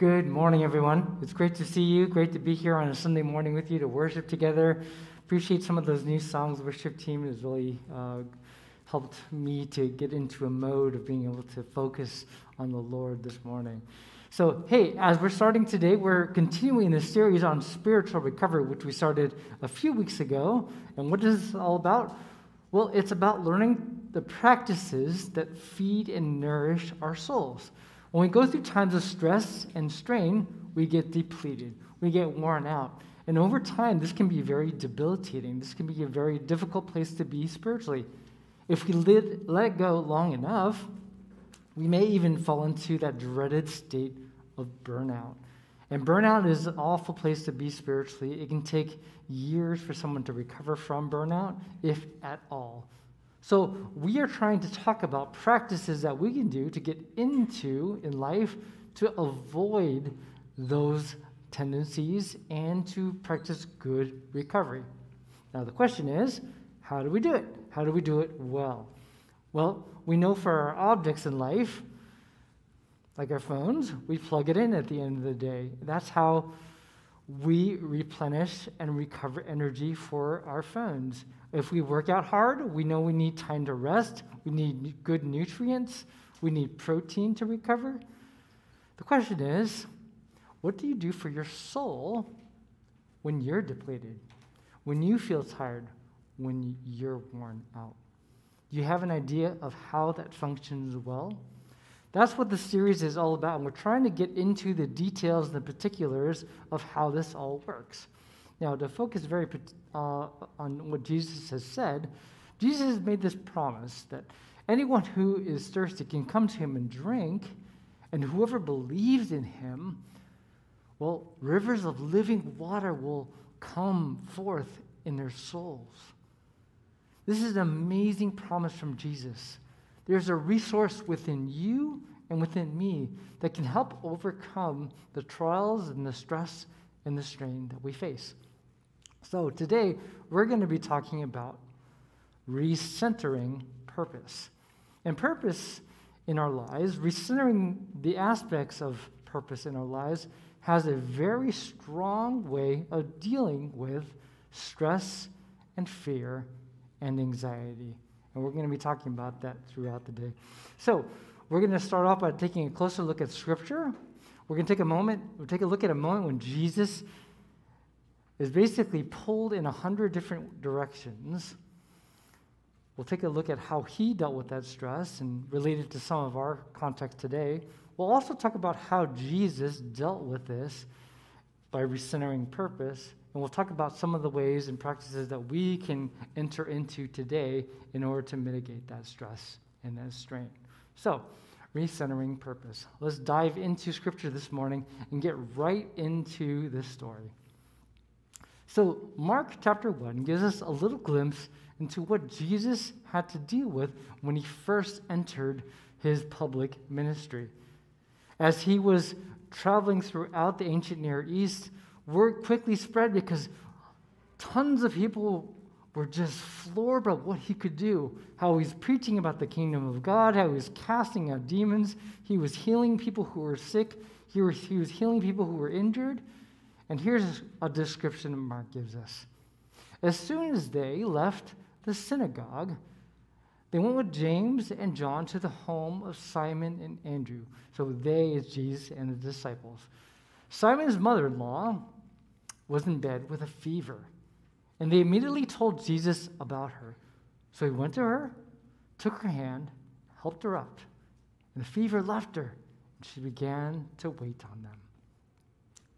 Good morning, everyone. It's great to see you. Great to be here on a Sunday morning with you to worship together. Appreciate some of those new songs. The worship team has really uh, helped me to get into a mode of being able to focus on the Lord this morning. So, hey, as we're starting today, we're continuing this series on spiritual recovery, which we started a few weeks ago. And what is this all about? Well, it's about learning the practices that feed and nourish our souls. When we go through times of stress and strain, we get depleted, we get worn out. And over time, this can be very debilitating. This can be a very difficult place to be spiritually. If we let, let go long enough, we may even fall into that dreaded state of burnout. And burnout is an awful place to be spiritually. It can take years for someone to recover from burnout, if at all. So, we are trying to talk about practices that we can do to get into in life to avoid those tendencies and to practice good recovery. Now, the question is how do we do it? How do we do it well? Well, we know for our objects in life, like our phones, we plug it in at the end of the day. That's how we replenish and recover energy for our phones. If we work out hard, we know we need time to rest, we need good nutrients, we need protein to recover. The question is, what do you do for your soul when you're depleted? When you feel tired? When you're worn out? Do you have an idea of how that functions well? That's what the series is all about. And we're trying to get into the details the particulars of how this all works. Now, to focus very uh, on what Jesus has said, Jesus has made this promise that anyone who is thirsty can come to him and drink, and whoever believes in him, well, rivers of living water will come forth in their souls. This is an amazing promise from Jesus. There's a resource within you and within me that can help overcome the trials and the stress and the strain that we face. So, today we're going to be talking about recentering purpose. And purpose in our lives, recentering the aspects of purpose in our lives, has a very strong way of dealing with stress and fear and anxiety. And we're going to be talking about that throughout the day. So, we're going to start off by taking a closer look at Scripture. We're going to take a moment, we'll take a look at a moment when Jesus is basically pulled in a hundred different directions. We'll take a look at how he dealt with that stress and related to some of our context today. We'll also talk about how Jesus dealt with this by recentering purpose. And we'll talk about some of the ways and practices that we can enter into today in order to mitigate that stress and that strain. So, recentering purpose. Let's dive into Scripture this morning and get right into this story. So, Mark chapter 1 gives us a little glimpse into what Jesus had to deal with when he first entered his public ministry. As he was traveling throughout the ancient Near East, word quickly spread because tons of people were just floored by what he could do. How he's preaching about the kingdom of God, how he was casting out demons, he was healing people who were sick, he was, he was healing people who were injured. And here's a description Mark gives us. As soon as they left the synagogue, they went with James and John to the home of Simon and Andrew. So they is Jesus and the disciples. Simon's mother in law was in bed with a fever, and they immediately told Jesus about her. So he went to her, took her hand, helped her up, and the fever left her, and she began to wait on them.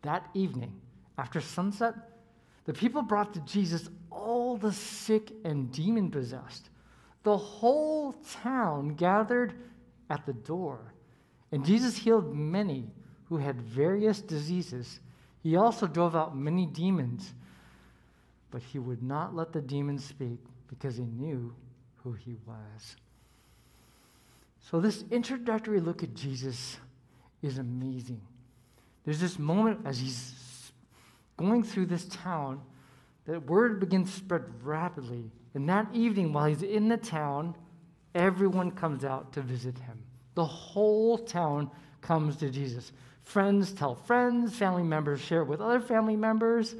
That evening, after sunset, the people brought to Jesus all the sick and demon possessed. The whole town gathered at the door, and Jesus healed many who had various diseases. He also drove out many demons, but he would not let the demons speak because he knew who he was. So, this introductory look at Jesus is amazing. There's this moment as he's going through this town that word begins to spread rapidly. And that evening, while he's in the town, everyone comes out to visit him. The whole town comes to Jesus. Friends tell friends, family members share it with other family members.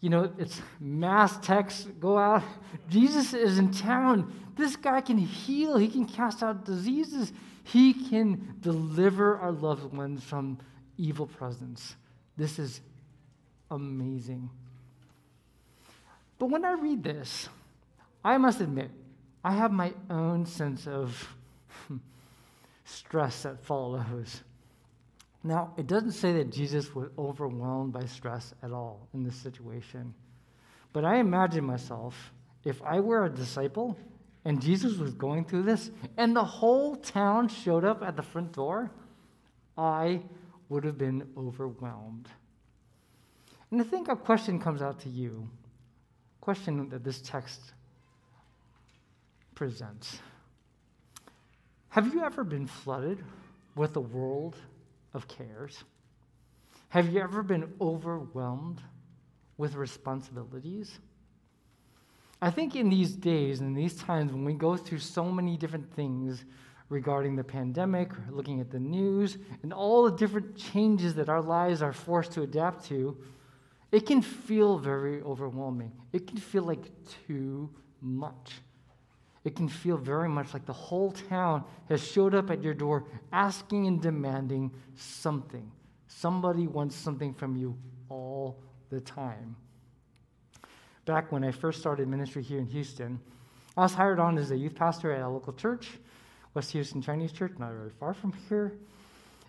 You know, it's mass texts go out. Jesus is in town. This guy can heal, he can cast out diseases, he can deliver our loved ones from evil presence. This is amazing. But when I read this, I must admit, I have my own sense of stress that follows. Now, it doesn't say that Jesus was overwhelmed by stress at all in this situation. But I imagine myself, if I were a disciple and Jesus was going through this and the whole town showed up at the front door, I would have been overwhelmed. And I think a question comes out to you, question that this text presents. Have you ever been flooded with a world of cares? Have you ever been overwhelmed with responsibilities? I think in these days and these times when we go through so many different things regarding the pandemic, looking at the news, and all the different changes that our lives are forced to adapt to, it can feel very overwhelming. It can feel like too much it can feel very much like the whole town has showed up at your door asking and demanding something. Somebody wants something from you all the time. Back when I first started ministry here in Houston, I was hired on as a youth pastor at a local church, West Houston Chinese Church, not very far from here.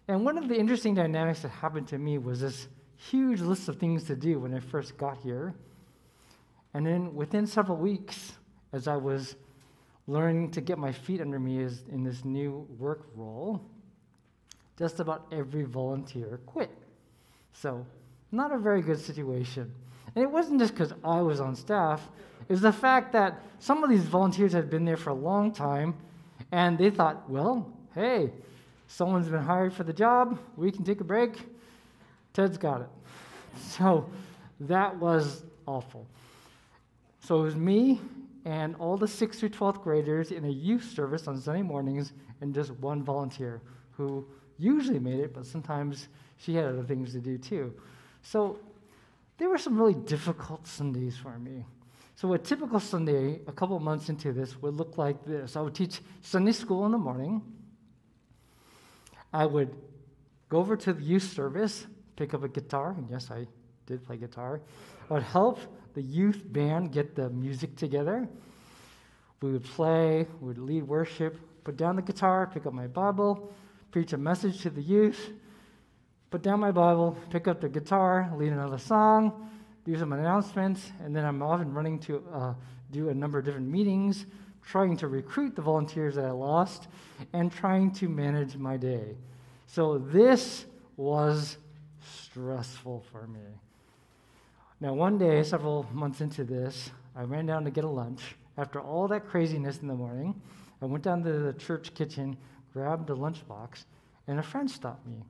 And one of the interesting dynamics that happened to me was this huge list of things to do when I first got here. And then within several weeks, as I was learning to get my feet under me is in this new work role, just about every volunteer quit. So, not a very good situation. And it wasn't just because I was on staff, it was the fact that some of these volunteers had been there for a long time, and they thought, well, hey, someone's been hired for the job, we can take a break. Ted's got it. So, that was awful. So, it was me and all the 6th through 12th graders in a youth service on Sunday mornings, and just one volunteer who usually made it, but sometimes she had other things to do too. So there were some really difficult Sundays for me. So a typical Sunday, a couple months into this, would look like this. I would teach Sunday school in the morning. I would go over to the youth service, pick up a guitar, and yes, I did play guitar. I would help the youth band get the music together. We would play, we would lead worship, put down the guitar, pick up my Bible, preach a message to the youth, put down my Bible, pick up the guitar, lead another song, do some announcements, and then I'm often running to uh, do a number of different meetings, trying to recruit the volunteers that I lost, and trying to manage my day. So this was stressful for me. Now, one day, several months into this, I ran down to get a lunch. After all that craziness in the morning, I went down to the church kitchen, grabbed a lunchbox, and a friend stopped me.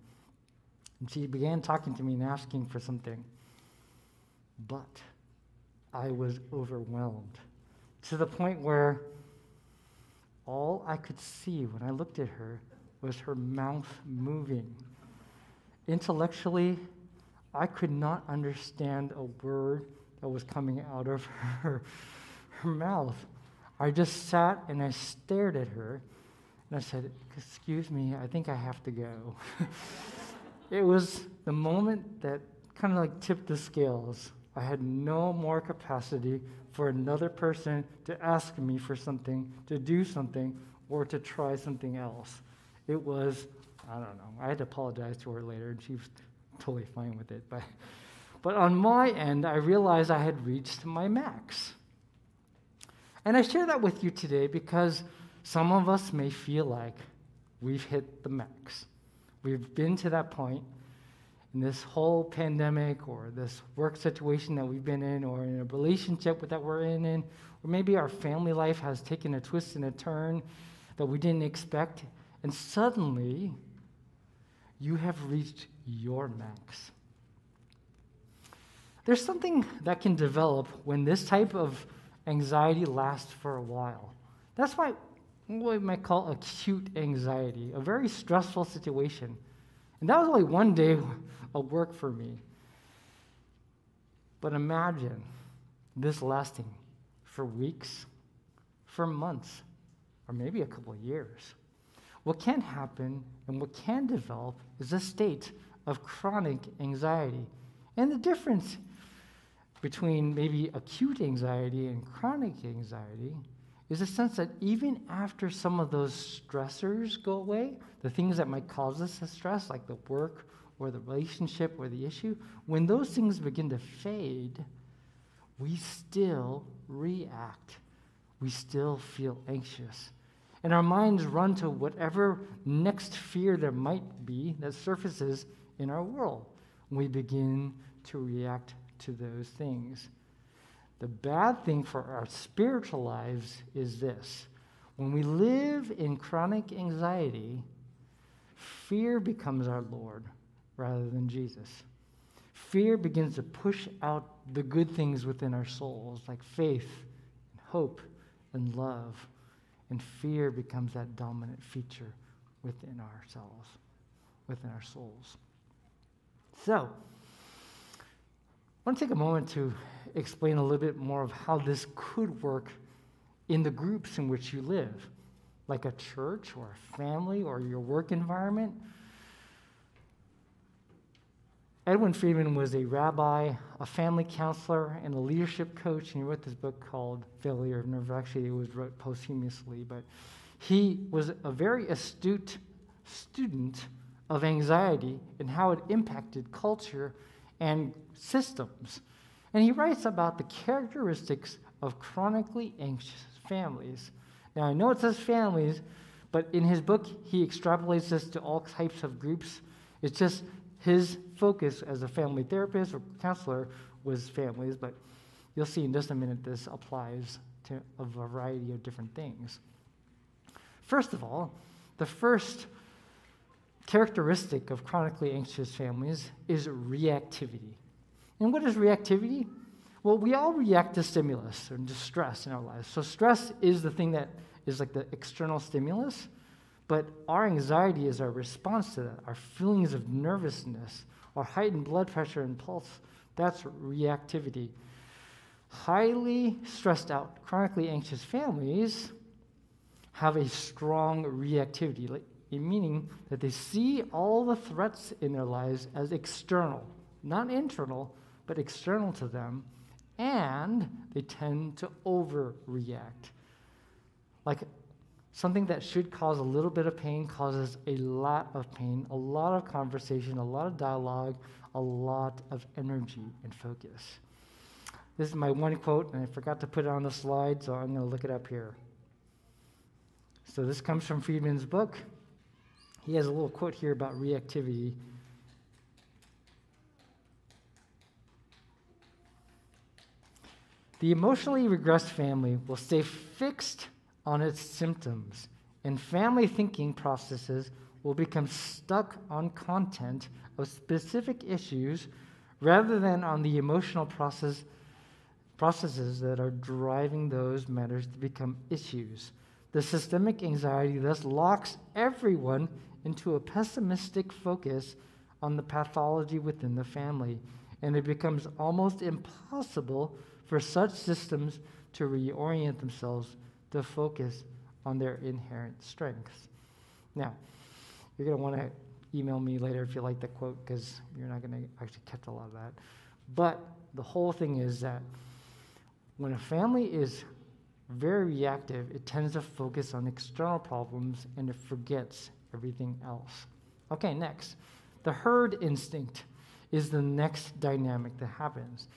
And she began talking to me and asking for something. But I was overwhelmed to the point where all I could see when I looked at her was her mouth moving. Intellectually, I could not understand a word that was coming out of her, her mouth. I just sat and I stared at her and I said, Excuse me, I think I have to go. it was the moment that kind of like tipped the scales. I had no more capacity for another person to ask me for something, to do something, or to try something else. It was, I don't know. I had to apologize to her later, and she was totally fine with it. But, but on my end, I realized I had reached my max. And I share that with you today because some of us may feel like we've hit the max. We've been to that point in this whole pandemic or this work situation that we've been in or in a relationship that we're in, in or maybe our family life has taken a twist and a turn that we didn't expect. And suddenly, you have reached your max. There's something that can develop when this type of anxiety lasts for a while. That's why what we might call acute anxiety, a very stressful situation. And that was only one day of work for me. But imagine this lasting for weeks, for months, or maybe a couple of years. What can happen and what can develop is a state of chronic anxiety. And the difference between maybe acute anxiety and chronic anxiety is a sense that even after some of those stressors go away, the things that might cause us stress, like the work or the relationship or the issue, when those things begin to fade, we still react. We still feel anxious. And our minds run to whatever next fear there might be that surfaces in our world. We begin to react to those things. The bad thing for our spiritual lives is this when we live in chronic anxiety, fear becomes our Lord rather than Jesus. Fear begins to push out the good things within our souls, like faith and hope and love. And fear becomes that dominant feature within ourselves, within our souls. So, I want to take a moment to explain a little bit more of how this could work in the groups in which you live, like a church or a family or your work environment. Edwin Friedman was a rabbi, a family counselor, and a leadership coach, and he wrote this book called Failure of Nerve. Actually, it was wrote posthumously, but he was a very astute student of anxiety and how it impacted culture and systems. And he writes about the characteristics of chronically anxious families. Now, I know it says families, but in his book, he extrapolates this to all types of groups. It's just his focus as a family therapist or counselor was families, but you'll see in just a minute this applies to a variety of different things. First of all, the first characteristic of chronically anxious families is reactivity. And what is reactivity? Well, we all react to stimulus and to stress in our lives. So, stress is the thing that is like the external stimulus, but our anxiety is our response to that, our feelings of nervousness, our heightened blood pressure and pulse. That's reactivity. Highly stressed out, chronically anxious families have a strong reactivity. Meaning that they see all the threats in their lives as external, not internal, but external to them, and they tend to overreact. Like something that should cause a little bit of pain causes a lot of pain, a lot of conversation, a lot of dialogue, a lot of energy and focus. This is my one quote, and I forgot to put it on the slide, so I'm going to look it up here. So this comes from Friedman's book. He has a little quote here about reactivity. The emotionally regressed family will stay fixed on its symptoms, and family thinking processes will become stuck on content of specific issues rather than on the emotional process, processes that are driving those matters to become issues. The systemic anxiety thus locks everyone into a pessimistic focus on the pathology within the family, and it becomes almost impossible for such systems to reorient themselves to focus on their inherent strengths. Now, you're going to want to email me later if you like the quote because you're not going to actually catch a lot of that. But the whole thing is that when a family is very reactive, it tends to focus on external problems and it forgets everything else. Okay, next. The herd instinct is the next dynamic that happens.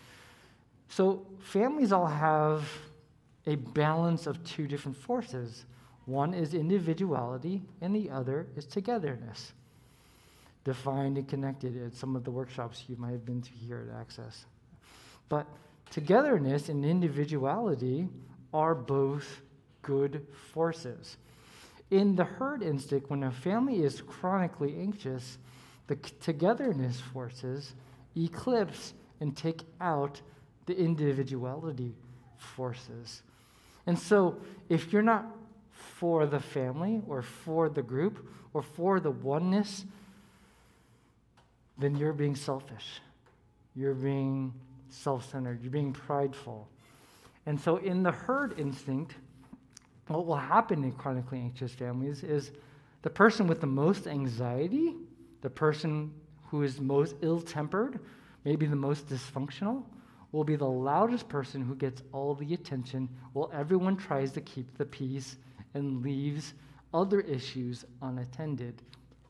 So, families all have a balance of two different forces. One is individuality, and the other is togetherness. Defined and connected at some of the workshops you might have been to here at Access. But togetherness and individuality are both good forces. In the herd instinct, when a family is chronically anxious, the togetherness forces eclipse and take out the individuality forces. And so, if you're not for the family or for the group or for the oneness, then you're being selfish. You're being self centered. You're being prideful. And so, in the herd instinct, what will happen in chronically anxious families is the person with the most anxiety, the person who is most ill tempered, maybe the most dysfunctional, will be the loudest person who gets all the attention while everyone tries to keep the peace and leaves other issues unattended.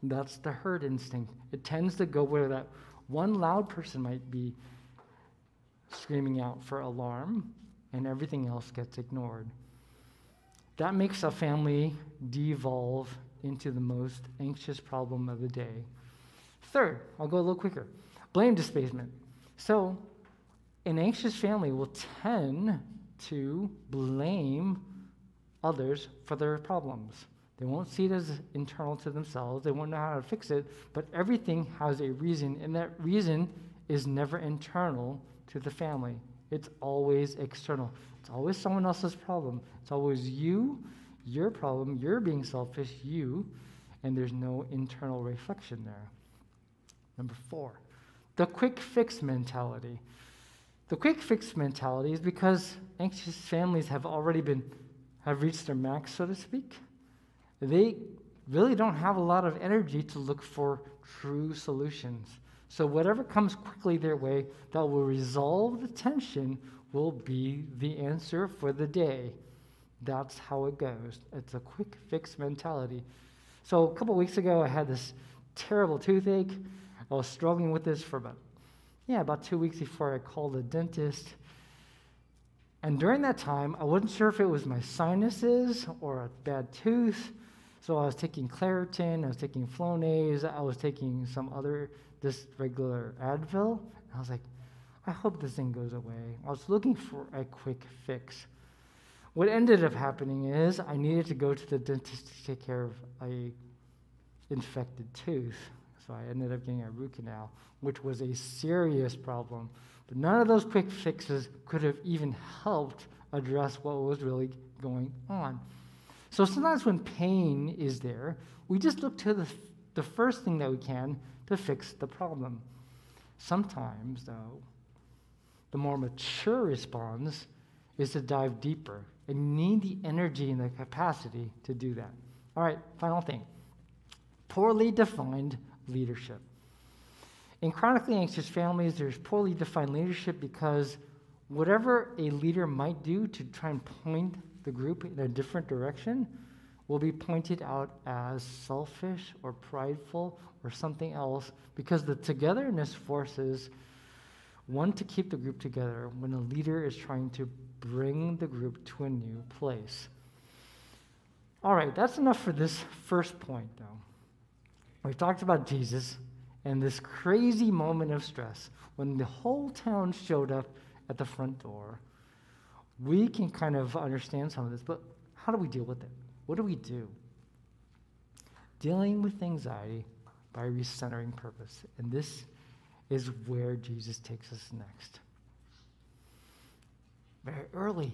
That's the herd instinct. It tends to go where that one loud person might be screaming out for alarm, and everything else gets ignored. That makes a family devolve into the most anxious problem of the day. Third, I'll go a little quicker blame displacement. So, an anxious family will tend to blame others for their problems. They won't see it as internal to themselves, they won't know how to fix it, but everything has a reason, and that reason is never internal to the family. It's always external. It's always someone else's problem. It's always you, your problem, you're being selfish, you, and there's no internal reflection there. Number four, the quick fix mentality. The quick fix mentality is because anxious families have already been, have reached their max, so to speak. They really don't have a lot of energy to look for true solutions. So, whatever comes quickly their way that will resolve the tension will be the answer for the day. That's how it goes. It's a quick fix mentality. So, a couple weeks ago, I had this terrible toothache. I was struggling with this for about, yeah, about two weeks before I called the dentist. And during that time, I wasn't sure if it was my sinuses or a bad tooth. So I was taking Claritin, I was taking Flonase, I was taking some other this regular Advil. I was like, I hope this thing goes away. I was looking for a quick fix. What ended up happening is I needed to go to the dentist to take care of a infected tooth. So I ended up getting a root canal, which was a serious problem. But none of those quick fixes could have even helped address what was really going on. So sometimes when pain is there, we just look to the, the first thing that we can to fix the problem. Sometimes, though, the more mature response is to dive deeper and need the energy and the capacity to do that. All right, final thing poorly defined leadership. In chronically anxious families, there's poorly defined leadership because whatever a leader might do to try and point the group in a different direction will be pointed out as selfish or prideful or something else because the togetherness forces one to keep the group together when a leader is trying to bring the group to a new place. All right, that's enough for this first point, though. We've talked about Jesus and this crazy moment of stress when the whole town showed up at the front door we can kind of understand some of this, but how do we deal with it? What do we do? Dealing with anxiety by recentering purpose. And this is where Jesus takes us next. Very early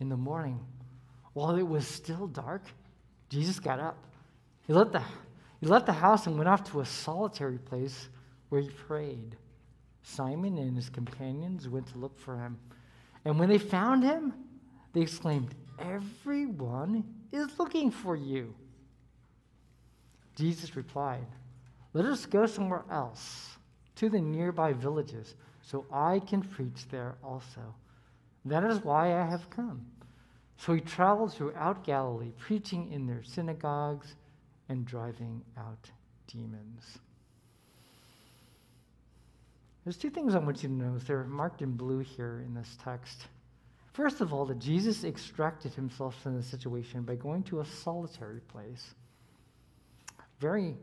in the morning, while it was still dark, Jesus got up. He left the, he left the house and went off to a solitary place where he prayed. Simon and his companions went to look for him. And when they found him, they exclaimed, Everyone is looking for you. Jesus replied, Let us go somewhere else, to the nearby villages, so I can preach there also. That is why I have come. So he traveled throughout Galilee, preaching in their synagogues and driving out demons. There's two things I want you to notice. They're marked in blue here in this text. First of all, that Jesus extracted himself from the situation by going to a solitary place. Very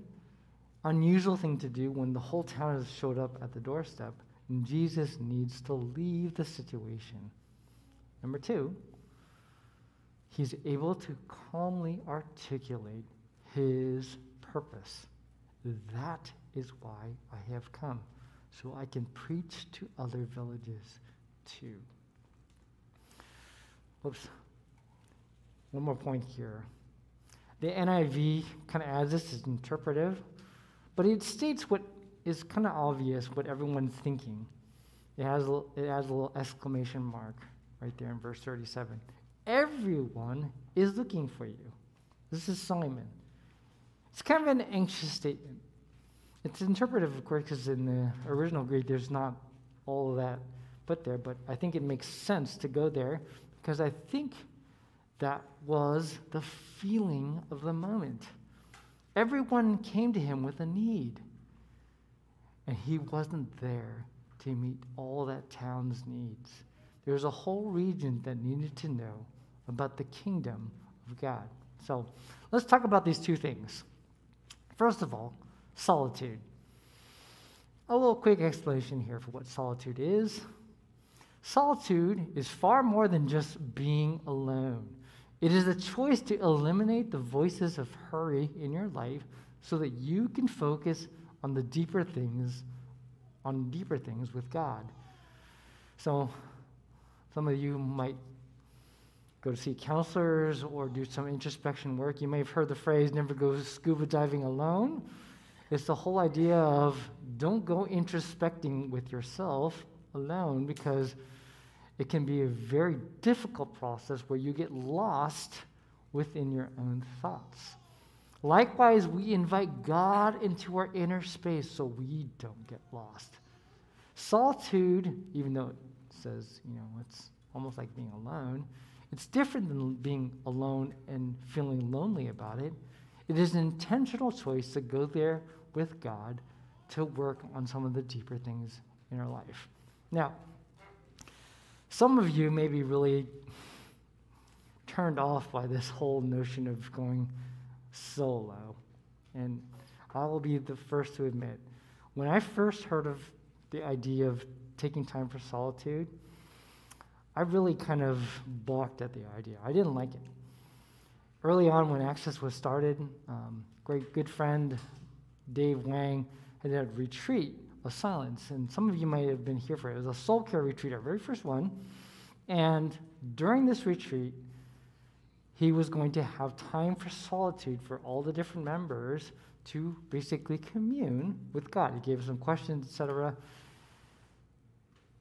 unusual thing to do when the whole town has showed up at the doorstep, and Jesus needs to leave the situation. Number two, he's able to calmly articulate his purpose. That is why I have come so I can preach to other villages too. Whoops. One more point here. The NIV kind of adds this as interpretive, but it states what is kind of obvious what everyone's thinking. It has, it has a little exclamation mark right there in verse 37. Everyone is looking for you. This is Simon. It's kind of an anxious statement. It's interpretive, of course, because in the original Greek, there's not all of that put there, but I think it makes sense to go there because I think that was the feeling of the moment. Everyone came to him with a need, and he wasn't there to meet all that town's needs. There was a whole region that needed to know about the kingdom of God. So let's talk about these two things. First of all, solitude. A little quick explanation here for what solitude is. Solitude is far more than just being alone. It is a choice to eliminate the voices of hurry in your life so that you can focus on the deeper things, on deeper things with God. So, some of you might go to see counselors or do some introspection work. You may have heard the phrase, never go scuba diving alone. It's the whole idea of don't go introspecting with yourself alone because it can be a very difficult process where you get lost within your own thoughts. Likewise, we invite God into our inner space so we don't get lost. Solitude, even though it says, you know, it's almost like being alone, it's different than being alone and feeling lonely about it. It is an intentional choice to go there with God to work on some of the deeper things in our life. Now, some of you may be really turned off by this whole notion of going solo. And I will be the first to admit, when I first heard of the idea of taking time for solitude, I really kind of balked at the idea. I didn't like it. Early on, when Access was started, um, great good friend Dave Wang had a retreat of silence, and some of you might have been here for it. It was a soul care retreat, our very first one. And during this retreat, he was going to have time for solitude for all the different members to basically commune with God. He gave us some questions, etc.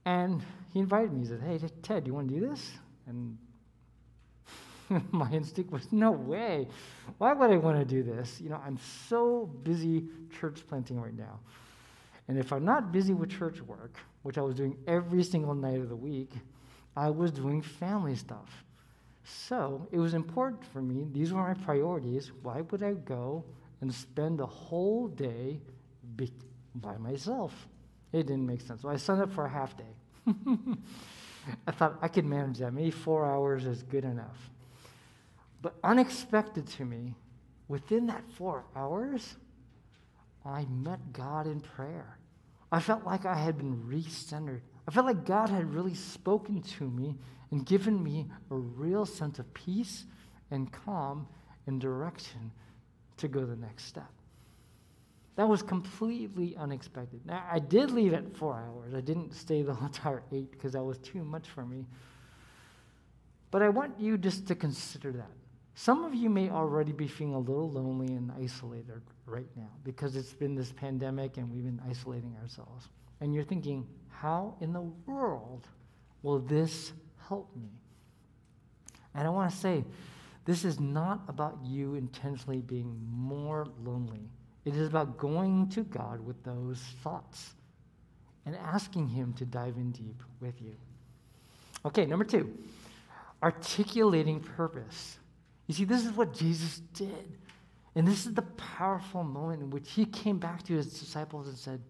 And he invited me. He said, Hey, Ted, do you want to do this? And my instinct was, No way. Why would I want to do this? You know, I'm so busy church planting right now. And if I'm not busy with church work, which I was doing every single night of the week, I was doing family stuff. So it was important for me. These were my priorities. Why would I go and spend a whole day be- by myself? It didn't make sense. So I signed up for a half day. I thought I could manage that. Maybe four hours is good enough. But unexpected to me, within that four hours, I met God in prayer. I felt like I had been recentered. I felt like God had really spoken to me and given me a real sense of peace and calm and direction to go the next step. That was completely unexpected. Now, I did leave at four hours. I didn't stay the whole entire eight because that was too much for me. But I want you just to consider that. Some of you may already be feeling a little lonely and isolated right now because it's been this pandemic and we've been isolating ourselves. And you're thinking, how in the world will this help me? And I want to say, this is not about you intentionally being more lonely. It is about going to God with those thoughts and asking Him to dive in deep with you. Okay, number two, articulating purpose. You see, this is what Jesus did. And this is the powerful moment in which he came back to his disciples and said,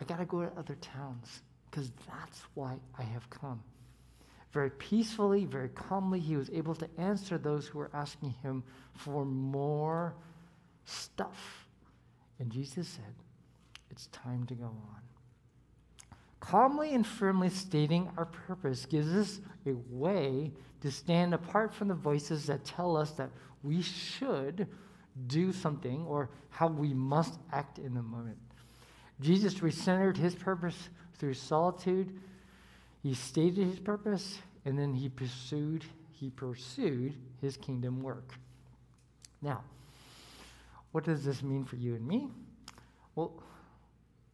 I got to go to other towns because that's why I have come. Very peacefully, very calmly, he was able to answer those who were asking him for more stuff. And Jesus said, It's time to go on. Calmly and firmly stating our purpose gives us a way to stand apart from the voices that tell us that we should do something or how we must act in the moment. Jesus recentered his purpose through solitude. He stated his purpose and then he pursued he pursued his kingdom work. Now, what does this mean for you and me? Well,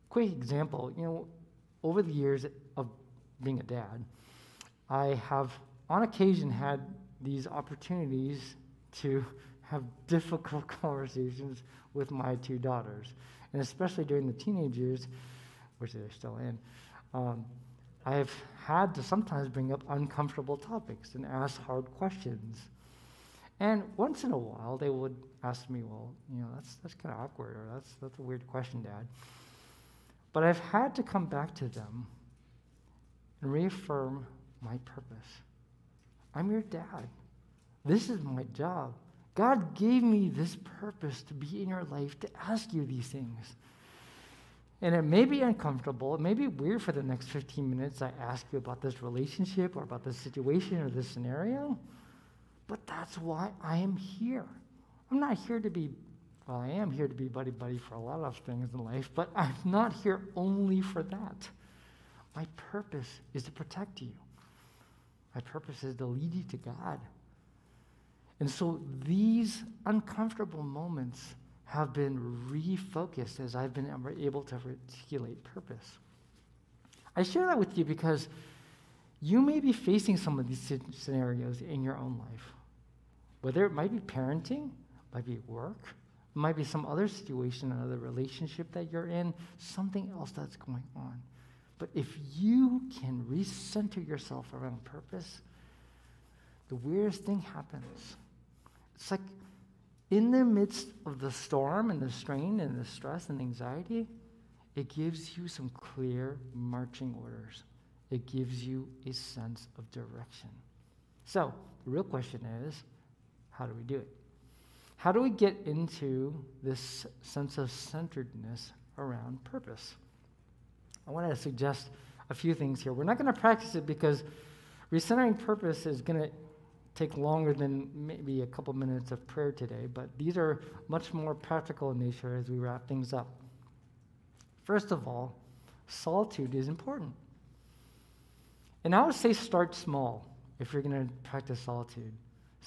quick example, you know, over the years of being a dad, I have on occasion had these opportunities to have difficult conversations with my two daughters. And especially during the teenage years, which they're still in, um, I have had to sometimes bring up uncomfortable topics and ask hard questions. And once in a while, they would ask me, well, you know, that's, that's kind of awkward, or that's, that's a weird question, Dad. But I've had to come back to them and reaffirm my purpose. I'm your dad. This is my job. God gave me this purpose to be in your life to ask you these things. And it may be uncomfortable. It may be weird for the next 15 minutes I ask you about this relationship or about this situation or this scenario. But that's why I am here. I'm not here to be, well, I am here to be buddy buddy for a lot of things in life, but I'm not here only for that. My purpose is to protect you, my purpose is to lead you to God. And so these uncomfortable moments have been refocused as I've been able to articulate purpose. I share that with you because you may be facing some of these scenarios in your own life. Whether it might be parenting, might be work, might be some other situation, another relationship that you're in, something else that's going on. But if you can recenter yourself around purpose, the weirdest thing happens. It's like in the midst of the storm and the strain and the stress and anxiety, it gives you some clear marching orders. It gives you a sense of direction. So, the real question is how do we do it? How do we get into this sense of centeredness around purpose? I want to suggest a few things here. We're not going to practice it because recentering purpose is going to take longer than maybe a couple minutes of prayer today, but these are much more practical in nature as we wrap things up. First of all, solitude is important. And I would say start small if you're going to practice solitude.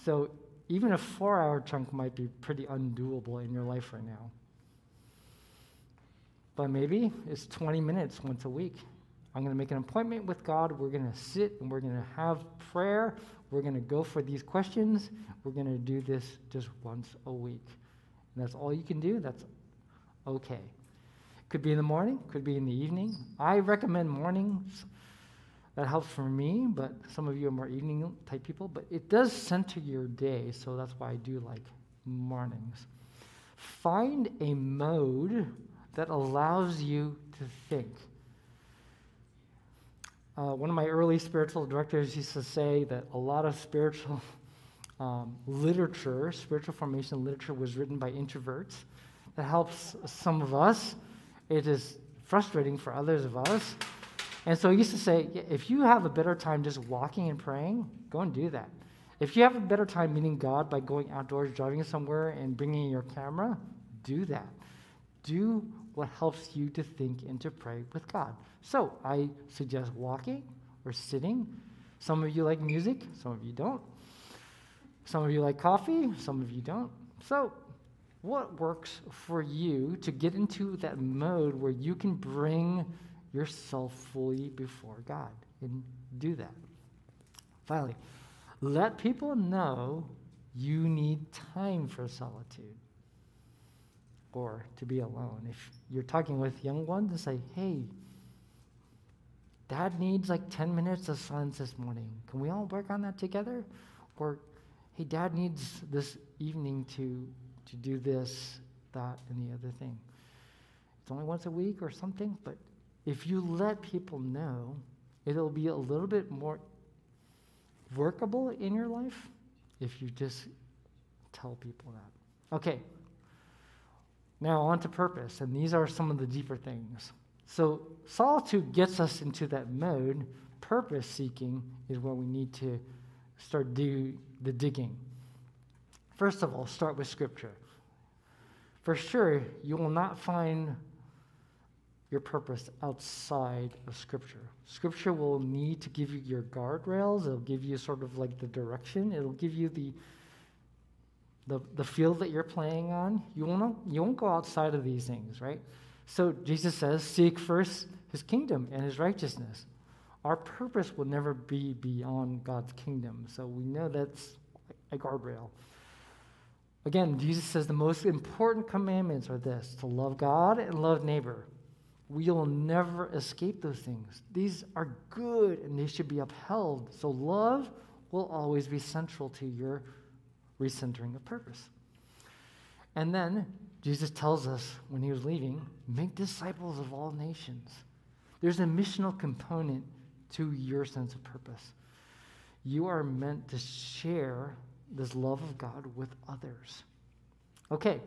So even a four hour chunk might be pretty undoable in your life right now. But maybe it's 20 minutes once a week. I'm going to make an appointment with God. We're going to sit and we're going to have prayer. We're going to go for these questions. We're going to do this just once a week. And that's all you can do. That's okay. Could be in the morning, could be in the evening. I recommend mornings. That helps for me, but some of you are more evening type people. But it does center your day, so that's why I do like mornings. Find a mode that allows you to think. Uh, one of my early spiritual directors used to say that a lot of spiritual um, literature, spiritual formation literature, was written by introverts. That helps some of us. It is frustrating for others of us. And so he used to say, if you have a better time just walking and praying, go and do that. If you have a better time meeting God by going outdoors, driving somewhere, and bringing your camera, do that. Do what helps you to think and to pray with God. So I suggest walking or sitting. Some of you like music, some of you don't. Some of you like coffee, some of you don't. So, what works for you to get into that mode where you can bring yourself fully before God and do that? Finally, let people know you need time for solitude or to be alone. If you're talking with young ones say, hey, dad needs like 10 minutes of silence this morning. Can we all work on that together? Or, hey, dad needs this evening to, to do this, that, and the other thing. It's only once a week or something, but if you let people know, it'll be a little bit more workable in your life if you just tell people that. Okay, now, on to purpose, and these are some of the deeper things. So, solitude gets us into that mode. Purpose seeking is where we need to start do the digging. First of all, start with Scripture. For sure, you will not find your purpose outside of Scripture. Scripture will need to give you your guardrails, it'll give you sort of like the direction, it'll give you the the, the field that you're playing on, you won't, you won't go outside of these things, right? So Jesus says, Seek first his kingdom and his righteousness. Our purpose will never be beyond God's kingdom. So we know that's a guardrail. Again, Jesus says the most important commandments are this to love God and love neighbor. We'll never escape those things. These are good and they should be upheld. So, love will always be central to your recentering of purpose. And then Jesus tells us when he was leaving make disciples of all nations. There's a missional component to your sense of purpose. You are meant to share this love of God with others. Okay,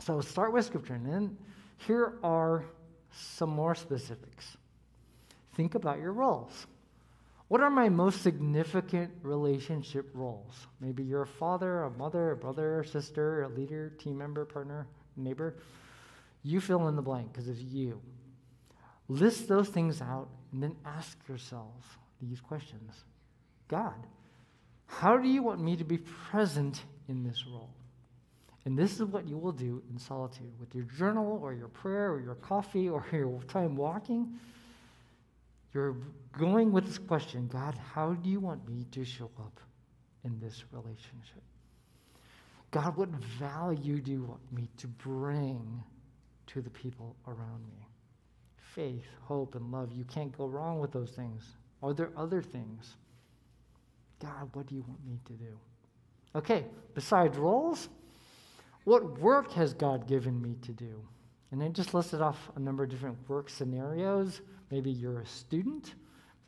so start with scripture, and then here are some more specifics. Think about your roles. What are my most significant relationship roles? Maybe you're a father, a mother, a brother, a sister, a leader, team member, partner, neighbor. You fill in the blank because it's you. List those things out and then ask yourselves these questions God, how do you want me to be present in this role? And this is what you will do in solitude with your journal or your prayer or your coffee or your time walking. You're going with this question God, how do you want me to show up in this relationship? God, what value do you want me to bring to the people around me? Faith, hope, and love. You can't go wrong with those things. Are there other things? God, what do you want me to do? Okay, besides roles, what work has God given me to do? And then just listed off a number of different work scenarios. Maybe you're a student,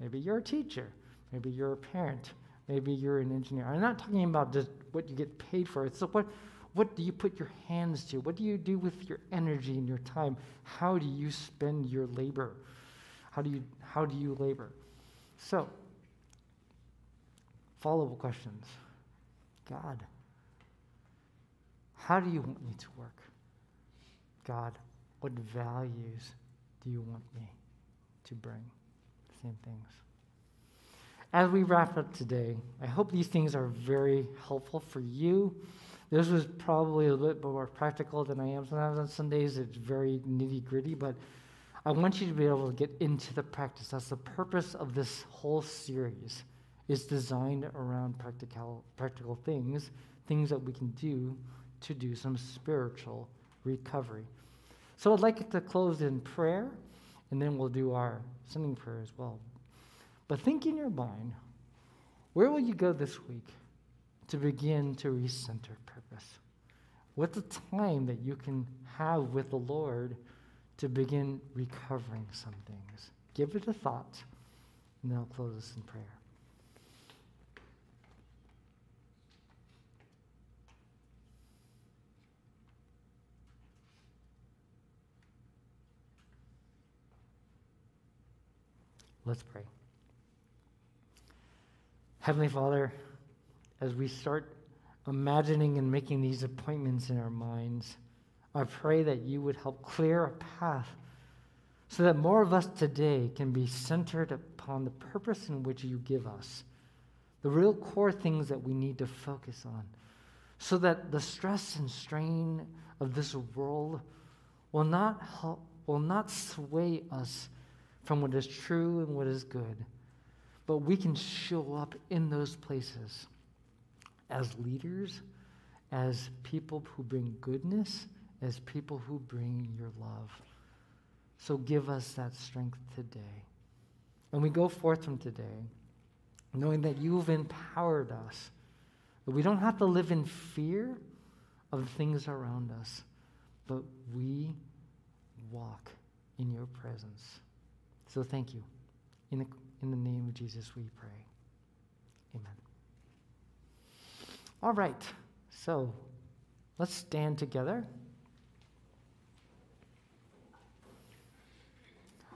maybe you're a teacher, maybe you're a parent, maybe you're an engineer. I'm not talking about just what you get paid for. It's what, what do you put your hands to? What do you do with your energy and your time? How do you spend your labor? How do you, how do you labor? So, follow up questions. God, how do you want me to work? God, what values do you want me to bring? Same things. As we wrap up today, I hope these things are very helpful for you. This was probably a little bit more practical than I am sometimes on Sundays. It's very nitty gritty, but I want you to be able to get into the practice. That's the purpose of this whole series. It's designed around practical practical things, things that we can do to do some spiritual recovery. So I'd like it to close in prayer, and then we'll do our sending prayer as well. But think in your mind, where will you go this week to begin to recenter purpose? What's the time that you can have with the Lord to begin recovering some things? Give it a thought, and then I'll close this in prayer. Let's pray. Heavenly Father, as we start imagining and making these appointments in our minds, I pray that you would help clear a path so that more of us today can be centered upon the purpose in which you give us, the real core things that we need to focus on, so that the stress and strain of this world will not help, will not sway us from what is true and what is good. But we can show up in those places as leaders, as people who bring goodness, as people who bring your love. So give us that strength today. And we go forth from today knowing that you've empowered us, that we don't have to live in fear of the things around us, but we walk in your presence. So thank you. In the, in the name of Jesus, we pray. Amen. All right. So let's stand together.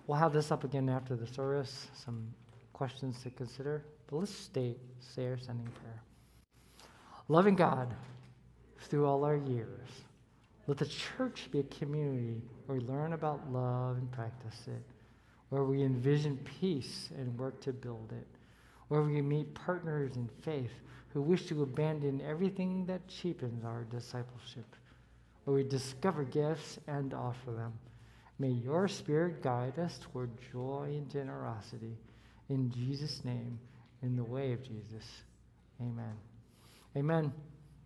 We'll have this up again after the service, some questions to consider. But let's stay, say our sending prayer. Loving God through all our years, let the church be a community where we learn about love and practice it where we envision peace and work to build it, where we meet partners in faith who wish to abandon everything that cheapens our discipleship, where we discover gifts and offer them, May your Spirit guide us toward joy and generosity. In Jesus' name, in the way of Jesus. Amen. Amen.